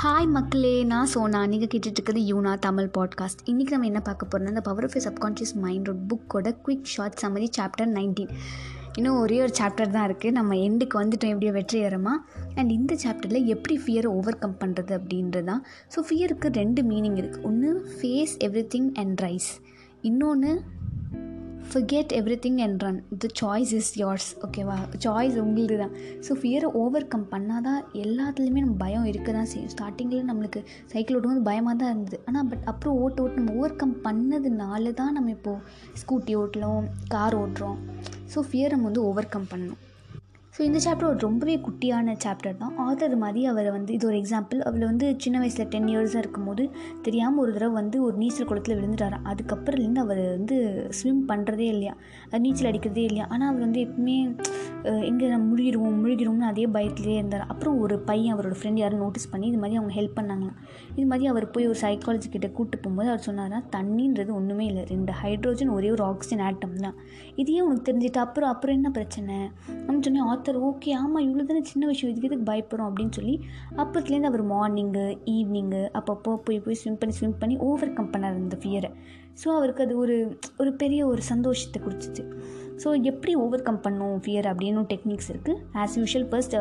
Hi மக்களே. நான் சோனா. நீங்கள் கேட்டுட்டு யூனா தமிழ் பாட்காஸ்ட் இன்றைக்கி நம்ம என்ன பார்க்க போகிறோம்னா இந்த பவர் ஆஃப் சப்கான்ஷியஸ் மைண்டோட புக்கோட quick short summary chapter nineteen இன்னும் ஒரே ஒரு சாப்டர் தான் இருக்குது நம்ம எண்டுக்கு வந்துட்டோம். எப்படியோ வெற்றிகரமா அண்ட் இந்த சாப்டரில் எப்படி ஃபியரை ஓவர் கம் பண்ணுறது அப்படின்றது தான். ஸோ ஃபியருக்கு ரெண்டு மீனிங் இருக்குது ஒன்று face everything and rise இன்னொன்று forget everything and run the choice is yours ஓகேவா சாய்ஸ் உங்களுக்கு தான். ஸோ ஃபியரை ஓவர் கம் பண்ணால் தான் எல்லாத்துலேயுமே நம்ம பயம் இருக்க தான் செய்யும் ஸ்டார்டிங்கில் நம்மளுக்கு சைக்கிள் ஓட்டும்போது பயமாக தான் இருந்தது. ஆனால் பட் அப்புறம் ஓட்டு ஓட்டு நம்ம ஓவர் கம் பண்ணதுனால தான் நம்ம இப்போது ஸ்கூட்டி ஓட்டுறோம் கார் ஓட்டுறோம். ஸோ ஃபியர் நம்ம வந்து ஓவர் கம் பண்ணணும். ஸோ இந்த சாப்டர் ஒரு ரொம்பவே குட்டியான சாப்டர் தான். ஆதர் மாதிரி அவர் வந்து இது ஒரு எக்ஸாம்பிள் அவர் வந்து சின்ன வயசில் டென் இயர்ஸாக இருக்கும்போது தெரியாமல் ஒரு தடவை வந்து ஒரு நீச்சல் குளத்தில் விழுந்துட்டாராம் அதுக்கப்புறம்லேருந்து அவர் வந்து ஸ்விம் பண்ணுறதே இல்லையா? அது நீச்சல் அடிக்கிறதே இல்லையா? ஆனால் அவர் வந்து எப்பவுமே எங்கே நம்ம முழுகிடுவோம் முழுகிடுவோம்னு அதே பயத்துலேயே இருந்தார். அப்புறம் ஒரு பையன் அவரோட ஃப்ரெண்ட் யாரும் நோட்டீஸ் பண்ணி இது மாதிரி அவங்க ஹெல்ப் பண்ணாங்களாம். இது மாதிரி அவர் போய் ஒரு சைக்காலஜி கிட்ட கூப்பிட்டு போகும்போது அவர் சொன்னார்னா தண்ணின்றது ஒன்றுமே இல்லை. ரெண்டு ஹைட்ரோஜன் ஒரே ஒரு ஆக்சிஜன் ஆட்டம் தான். இதையே உனக்கு தெரிஞ்சுட்டு அப்புறம் அப்புறம் என்ன பிரச்சனை? நம்ம சொன்னேன் ஆத்தர் ஓகே ஆமாம் இவ்வளோ தானே சின்ன விஷயம் இதுக்கு எதுக்கு பயப்படுறோம்? அப்படின்னு சொல்லி அப்போத்துலேருந்து அவர் மார்னிங்கு ஈவினிங்கு அப்பப்போ போய் போய் ஸ்விம் பண்ணி ஸ்விம் பண்ணி ஓவர் கம் பண்ணார் அந்த ஃபியரை ஸோ அவருக்கு அது ஒரு ஒரு பெரிய ஒரு சந்தோஷத்தை கொடுத்துச்சு. ஸோ எப்படி ஓவர் கம் பண்ணும் ஃபியர் அப்படின்னு டெக்னிக்ஸ் இருக்குது ஆஸ் யூஷுவல் ஃபர்ஸ்ட்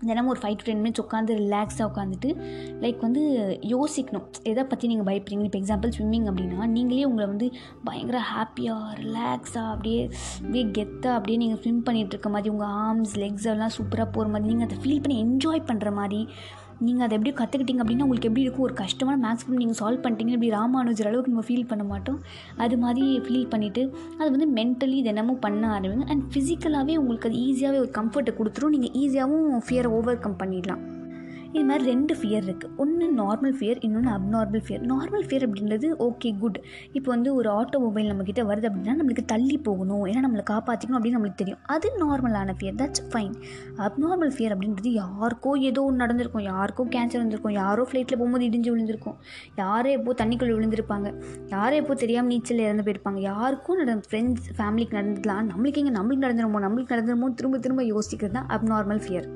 தினமும் ஒரு ஃபைவ் டு டென் மினிட்ஸ் உட்காந்து ரிலாக்ஸாக உட்காந்துட்டு லைக் வந்து யோசிக்கணும். எதை பற்றி நீங்கள் பயப்படுறீங்க? இப்போ எக்ஸாம்பிள் ஸ்விம்மிங் அப்படின்னா நீங்களே உங்களை வந்து பயங்கர ஹாப்பியாக ரிலாக்ஸாக அப்படியே அப்படியே கெத்தாக அப்படியே நீங்கள் ஸ்விம் பண்ணிகிட்டு இருக்க மாதிரி உங்கள் ஆர்ம்ஸ் லெக்ஸ் எல்லாம் சூப்பராக போகிற மாதிரி நீங்கள் அதை ஃபீல் பண்ணி என்ஜாய் பண்ணுற மாதிரி நீங்கள் அதை எப்படி கற்றுக்கிட்டீங்க அப்படின்னா உங்களுக்கு எப்படி இருக்கும்? ஒரு கஷ்டமான மேக்ஸிமம் நீங்கள் சால்வ் பண்ணிட்டீங்க இப்படி ராமானுஜர் அளவுக்கு நம்ம ஃபீல் பண்ண மாட்டோம்? அது மாதிரி ஃபீல் பண்ணிவிட்டு அது வந்து மென்டலி தினமும் பண்ண ஆரம்பிங்க. அண்ட் ஃபிசிக்கலாகவே உங்களுக்கு அது ஈஸியாகவே ஒரு கம்ஃபர்ட்டை கொடுத்துரும். நீங்கள் ஈஸியாகவும் ஃபியரை ஓவர் கம் பண்ணிடலாம். இது மாதிரி ரெண்டு ஃபியர் இருக்குது ஒன்று நார்மல் ஃபியர் இன்னொன்று அப்நார்மல் ஃபியர் நார்மல் ஃபியர் அப்படின்றது ஓகே குட் இப்போ வந்து ஒரு ஆட்டோமொபைல் நம்மக்கிட்ட வருது அப்படின்னா நம்மளுக்கு தள்ளி போகணும். ஏன்னா நம்மளை காப்பாற்றிக்கணும் அப்படின்னு நம்மளுக்கு தெரியும். அது நார்மலான fear that's fine abnormal fear அப்படின்றது யாருக்கோ ஏதோ ஒன்று நடந்திருக்கும். யாருக்கோ கேன்சர் வந்திருக்கும். யாரோ ஃப்ளைட்டில் போகும்போது இடிஞ்சு விழுந்திருக்கும். யாரோ எப்போ தண்ணிக்குள்ளே விழுந்திருப்பாங்க. யாரோ எப்போ தெரியாமல் நீச்சல் இறந்து போயிருப்பாங்க. யாருக்கும் நடந்த ஃப்ரெண்ட்ஸ் ஃபேமிலிக்கு நடந்துக்கலாம். நம்மளுக்கு இங்கே நம்மளுக்கு நடந்துருமோ நம்மளுக்கு நடந்துருமோ திரும்ப திரும்ப யோசிக்கிறது தான் அப்நார்மல் ஃபியர்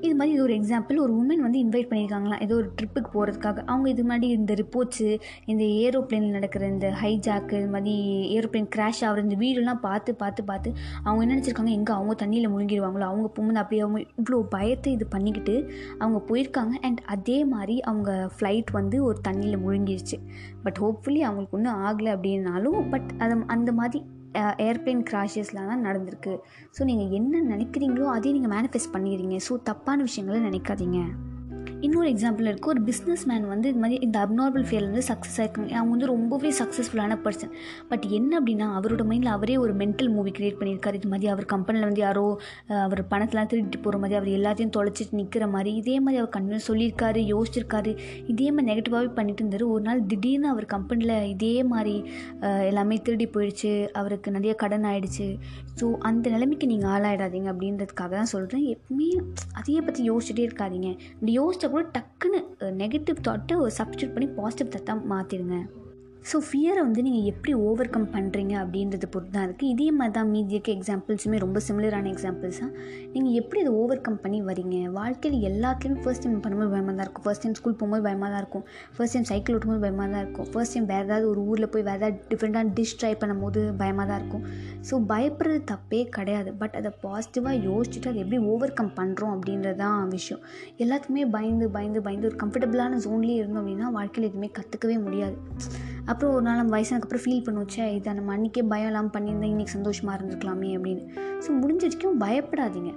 இது மாதிரி இது ஒரு எக்ஸாம்பிள் ஒரு உமன் வந்து இன்வைட் பண்ணியிருக்காங்களாம் ஏதோ ஒரு ட்ரிப்புக்கு போகிறதுக்காக அவங்க இது மாதிரி இந்த ரிப்போர்ட்ஸு இந்த ஏரோப்ளேனில் நடக்கிற இந்த ஹைஜாக்கு இது மாதிரி ஏரோப்ளேன் கிராஷ் ஆகிற இந்த வீடெல்லாம் பார்த்து பார்த்து பார்த்து அவங்க என்ன நினச்சிருக்காங்க? எங்கே அவங்க தண்ணியில் முழுங்கிடுவாங்களோ அவங்க போகும்போது அப்படியே அவங்க இவ்வளோ பயத்தை இது பண்ணிக்கிட்டு அவங்க போயிருக்காங்க. அண்ட் அதே மாதிரி அவங்க ஃப்ளைட் வந்து ஒரு தண்ணியில் முழுங்கிருச்சு பட் ஹோப்ஃபுல்லி அவங்களுக்கு ஒன்றும் ஆகலை அப்படின்னாலும் பட் அது அந்த மாதிரி ஏர்ப்ளைன் கிராஷஸ்லாம் தான் நடந்திருக்கு. ஸோ நீங்கள் என்ன நினைக்கிறீங்களோ அதையும் நீங்கள் மேனிஃபெஸ்ட் பண்ணிடுறீங்க. ஸோ தப்பான விஷயங்களை நினைக்காதீங்க. இன்னொரு எக்ஸாம்பிள் இருக்குது ஒரு பிஸ்னஸ் மேன் வந்து இது மாதிரி இந்த அப்நார்மல் ஃபீல் வந்து சக்ஸஸ் ஆயிருக்காங்க. அவங்க வந்து ரொம்பவே சக்ஸஸ்ஃபுல்லான பர்சன் பட் என்ன அப்படின்னா அவரோட மைண்டில் அவரே ஒரு மென்டல் மூவி கிரியேட் பண்ணியிருக்காரு. இது மாதிரி அவர் கம்பெனியில் வந்து யாரோ அவர் பணத்தெலாம் திருட்டு போகிற மாதிரி அவர் எல்லாத்தையும் தொலைச்சிட்டு நிற்கிற மாதிரி இதே மாதிரி அவர் கன்வின்ஸ் சொல்லியிருக்காரு யோசிச்சிருக்காரு. இதே மாதிரி நெகட்டிவாகவே பண்ணிட்டு இருந்தார். ஒரு நாள் திடீர்னு அவர் கம்பெனியில் இதே மாதிரி எல்லாமே திருடி போயிடுச்சு. அவருக்கு நிறைய கடன் ஆகிடுச்சு ஸோ அந்த நிலைமைக்கு நீங்கள் ஆளாயிடாதீங்க அப்படின்றதுக்காக தான் சொல்கிறேன் எப்பவுமே அதையே பற்றி யோசிச்சுட்டே இருக்காதீங்க. இப்படி யோசிச்ச கூட டக்குன்னு நெகட்டிவ் தாட்டை ஒரு சப்ஸ்டியூட் பண்ணி பாசிட்டிவ் தாட்டாக மாற்றிடுங்க ஸோ ஃபியரை வந்து நீங்கள் எப்படி ஓவர் கம் பண்ணுறீங்க அப்படின்றத பொறுத்து தான் இருக்குது இதே மாதிரி தான் மீதி இருக்க எக்ஸாம்பிள்ஸுமே ரொம்ப சிமிலரான எக்ஸாம்பிள்ஸ் தான் நீங்கள் எப்படி அதை ஓவர் கம் பண்ணி வரீங்க? வாழ்க்கையில் எல்லாத்துலேயுமே ஃபர்ஸ்ட் டைம் பண்ணும்போது பயமாக தான் இருக்கும். ஃபர்ஸ்ட் டைம் ஸ்கூல் போகும்போது பயமாக தான் இருக்கும். ஃபர்ஸ்ட் டைம் சைக்கிள் ஓட்டும்போது பயமாக தான் இருக்கும். ஃபர்ஸ்ட் டைம் வேறு ஏதாவது ஒரு ஊரில் போய் வேறு ஏதாவது டிஃப்ரெண்ட்டான டிஷ் ட்ரை பண்ணும்போது பயமாக தான் இருக்கும். ஸோ பயப்படுறது தப்பே கிடையாது. பட் அதை பாசிட்டிவாக யோசிச்சுட்டு அதை எப்படி ஓவர் கம் பண்ணுறோம் அப்படின்றது தான் விஷயம். எல்லாத்துக்குமே பயந்து பயந்து பயந்து ஒரு கம்ஃபர்டபுளான ஜோன்லேயே இருந்தோம் அப்படின்னா வாழ்க்கையில் எதுவுமே கற்றுக்கவே முடியாது. அப்புறம் ஒரு நாள் நம்ம வயசானதுக்கப்புறம் ஃபீல் பண்ணுவோச்சே இதை நம்ம அன்றைக்கே பயம் இல்லாமல் பண்ணியிருந்தா இன்றைக்கி சந்தோஷமாக இருந்திருக்கலாமே அப்படின்னு. ஸோ முடிஞ்ச வரைக்கும் பயப்படாதீங்க.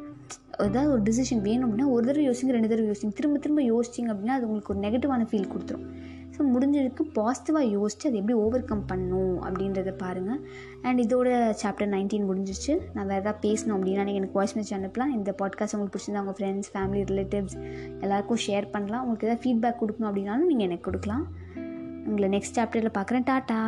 ஏதாவது ஒரு டிசிஷன் வேணும் அப்படின்னா ஒரு தடவை யோசிங்க ரெண்டு தடவை யோசிங்க. திரும்ப திரும்ப யோசிச்சிங்க அப்படின்னா அது உங்களுக்கு ஒரு நெகட்டிவான ஃபீல் கொடுத்துரும். ஸோ முடிஞ்சதுக்கு பாசிட்டிவாக யோசிச்சு அதை எப்படி ஓவர் கம் பண்ணும் அப்படின்றத பாருங்கள் அண்ட் இதோட சாப்டர் நைன்டீன் முடிஞ்சிச்சு நான் வேறு ஏதாவது பேசணும் அப்படின்னா நீங்கள் எனக்கு வாய்ஸ் மெசேஜ் அனுப்பலாம். இந்த பாட்காஸ்ட் உங்களுக்கு பிடிச்சிருந்தா உங்கள் ஃப்ரெண்ட்ஸ் ஃபேமிலி ரிலேட்டிவ்ஸ் எல்லாருக்கும் ஷேர் பண்ணலாம். உங்களுக்கு ஏதாவது ஃபீட்பேக் கொடுக்கணும் அப்படின்னாலும் நீங்கள் எனக்கு கொடுக்கலாம். உங்களை நெக்ஸ்ட் சாப்டரில் பார்க்குறேன். டாட்டா.